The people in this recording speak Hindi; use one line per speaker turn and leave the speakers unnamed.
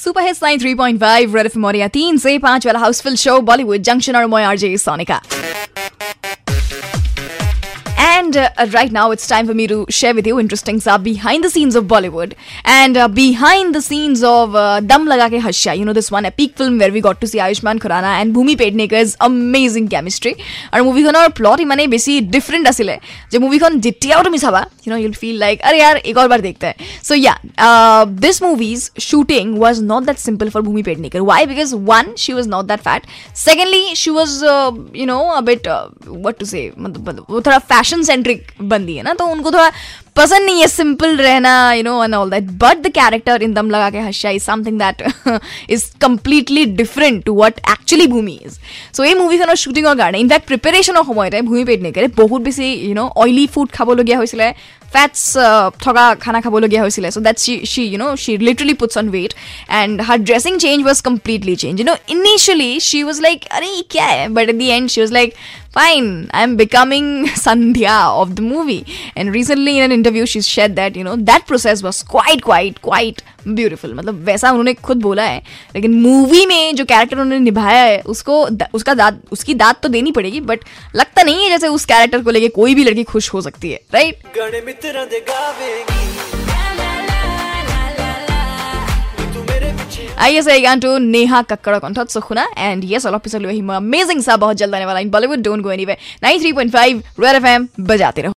सुपर हिट्स 93.5 रेड एफएम और या तीन से पाँच वाला हाउसफुल शो बॉलीवुड जंक्शन और मैं RJ Sonika And uh, uh, right now, it's time for me to share with you interesting stuff behind the scenes of Bollywood and uh, behind the scenes of uh, Dam Laga Ke Hashya. You know, this one epic film where we got to see Ayushman Khurana and Bhumi Pednekar's amazing chemistry. And movie khon aur plot imane basically different asile. Je movie khon jittiya aur miss you know, you'll feel like, अरे यार ek aur बार dekhte." So yeah, uh, this movie's shooting was not that simple for Bhumi Pednekar. Why? Because one, she was not that fat. Secondly, she was, uh, you know, a bit, uh, what to say, fashion centric बंदी है ना तो उनको थोड़ा पसंद नहीं है सिंपल रहना you know and all that but the character in Dum Laga Ke Haisha is something that is completely different to what actually Bhumi is so' এই মুভিখনৰ শ্বুটিঙৰ কাৰণে ইনফেক্ট প্ৰিপেৰেশ্যনৰ সময়তে ভূমি পেডনেকাৰে বহুত বেছি ইউ ন অইলি ফুড খাবলগীয়া হৈছিলে ফেটছ থকা খানা খাবলগীয়া হৈছিলে so' that she she you know she literally puts on weight and her dressing change was completely changed you know initially she was like अरे ये क्या है but at the end she was like fine i'm becoming sandhya of the movie and recently in an interview she said that you know that process was quite quite quite beautiful मतलब वैसा उन्होंने खुद बोला है। लेकिन मूवी में जो कैरेक्टर उन्होंने निभाया है उसको उसका दाद उसकी दाद तो देनी पड़ेगी बट लगता नहीं है जैसे उस कैरेक्टर को लेके कोई भी लड़की खुश हो सकती है राइट आइए सही गान टू नेहा कक्कड़ था सुखुना। एंड ये सोलह पिसल वही अमेजिंग सा बहुत जल्द आने वाला in Bollywood don't go anyway 93.5 red FM बजाते रहो।